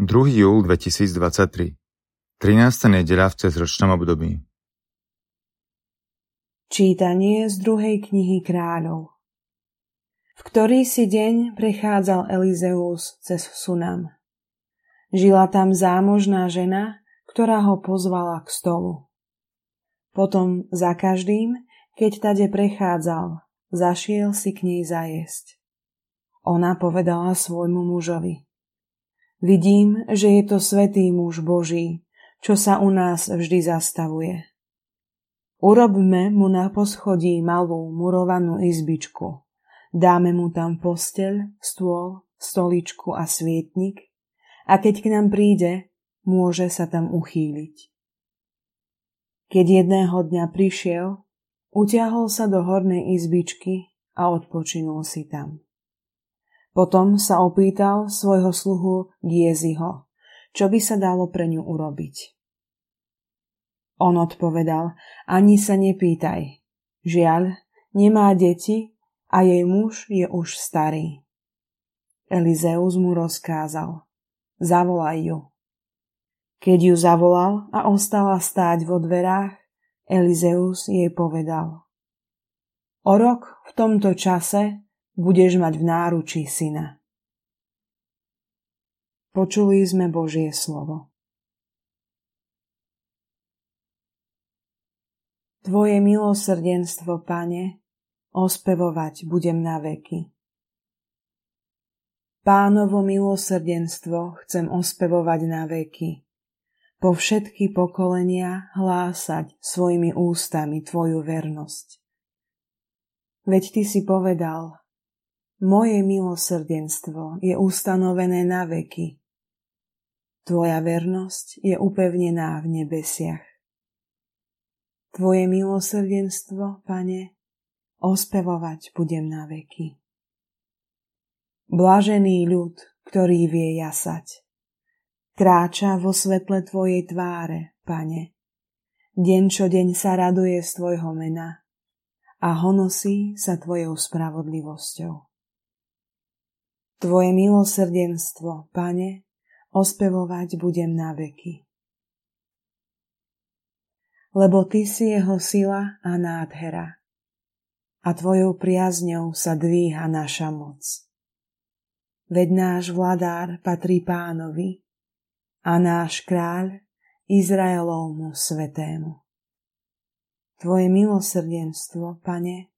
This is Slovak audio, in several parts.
2. júl 2023 13. nedeľa v cezročnom období Čítanie z druhej knihy kráľov V ktorý si deň prechádzal Elizeus cez Sunam. Žila tam zámožná žena, ktorá ho pozvala k stolu. Potom za každým, keď tade prechádzal, zašiel si k nej zajesť. Ona povedala svojmu mužovi – Vidím, že je to svetý muž Boží, čo sa u nás vždy zastavuje. Urobme mu na poschodí malú murovanú izbičku. Dáme mu tam posteľ, stôl, stoličku a svietnik a keď k nám príde, môže sa tam uchýliť. Keď jedného dňa prišiel, utiahol sa do hornej izbičky a odpočinul si tam. Potom sa opýtal svojho sluhu Gieziho, čo by sa dalo pre ňu urobiť. On odpovedal, ani sa nepýtaj. Žiaľ, nemá deti a jej muž je už starý. Elizeus mu rozkázal, zavolaj ju. Keď ju zavolal a ostala stáť vo dverách, Elizeus jej povedal. O rok v tomto čase budeš mať v náručí syna. Počuli sme Božie slovo. Tvoje milosrdenstvo, Pane, ospevovať budem na veky. Pánovo milosrdenstvo chcem ospevovať na veky. Po všetky pokolenia hlásať svojimi ústami Tvoju vernosť. Veď Ty si povedal, moje milosrdenstvo je ustanovené na veky. Tvoja vernosť je upevnená v nebesiach. Tvoje milosrdenstvo, Pane, ospevovať budem na veky. Blažený ľud, ktorý vie jasať. Kráča vo svetle Tvojej tváre, Pane. Deň čo deň sa raduje z Tvojho mena a honosí sa Tvojou spravodlivosťou. Tvoje milosrdenstvo, Pane, ospevovať budem na veky. Lebo Ty si jeho sila a nádhera a Tvojou priazňou sa dvíha naša moc. Veď náš vladár patrí pánovi a náš kráľ Izraelovmu svetému. Tvoje milosrdenstvo, Pane,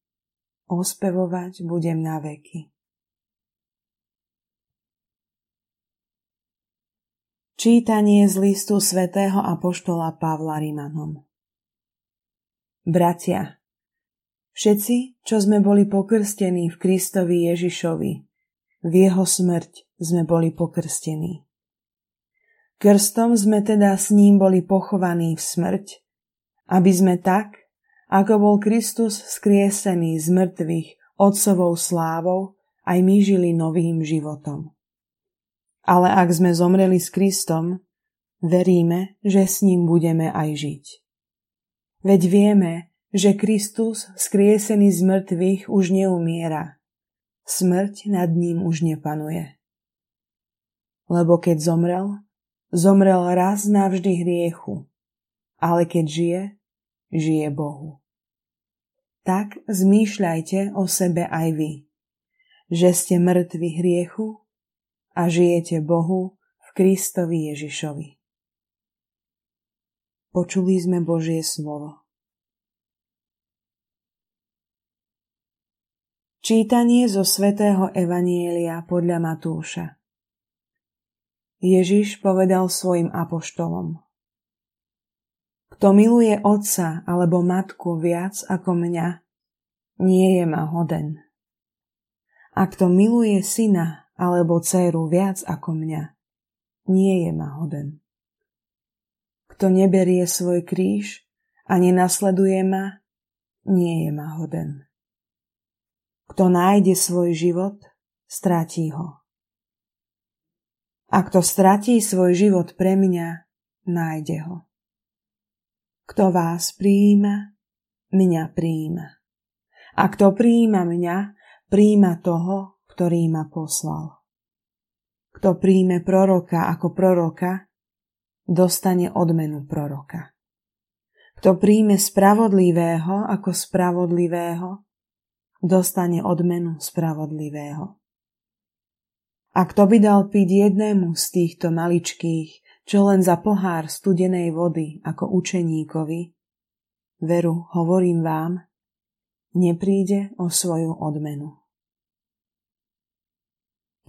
ospevovať budem na veky. Čítanie z listu svätého Apoštola Pavla Rimanom Bratia, všetci, čo sme boli pokrstení v Kristovi Ježišovi, v jeho smrť sme boli pokrstení. Krstom sme teda s ním boli pochovaní v smrť, aby sme tak, ako bol Kristus skriesený z mŕtvych Otcovou slávou, aj my žili novým životom. Ale ak sme zomreli s Kristom, veríme, že s ním budeme aj žiť. Veď vieme, že Kristus, skriesený z mŕtvych, už neumiera. Smrť nad ním už nepanuje. Lebo keď zomrel, zomrel raz navždy hriechu, ale keď žije, žije Bohu. Tak zmýšľajte o sebe aj vy, že ste mŕtvi hriechu a žijete Bohu v Kristovi Ježišovi. Počuli sme Božie slovo. Čítanie zo svätého Evanielia podľa Matúša Ježiš povedal svojim apoštolom Kto miluje otca alebo matku viac ako mňa, nie je ma hoden. A kto miluje syna alebo dceru viac ako mňa, nie je ma hoden. Kto neberie svoj kríž a nenasleduje ma, nie je ma hoden. Kto nájde svoj život, stratí ho. A kto stratí svoj život pre mňa, nájde ho. Kto vás prijíma, mňa prijíma. A kto prijíma mňa, prijíma toho, ktorý ma poslal. Kto príjme proroka ako proroka, dostane odmenu proroka. Kto príjme spravodlivého ako spravodlivého, dostane odmenu spravodlivého. A kto by dal piť jednému z týchto maličkých, čo len za pohár studenej vody ako učeníkovi, veru hovorím vám, nepríde o svoju odmenu.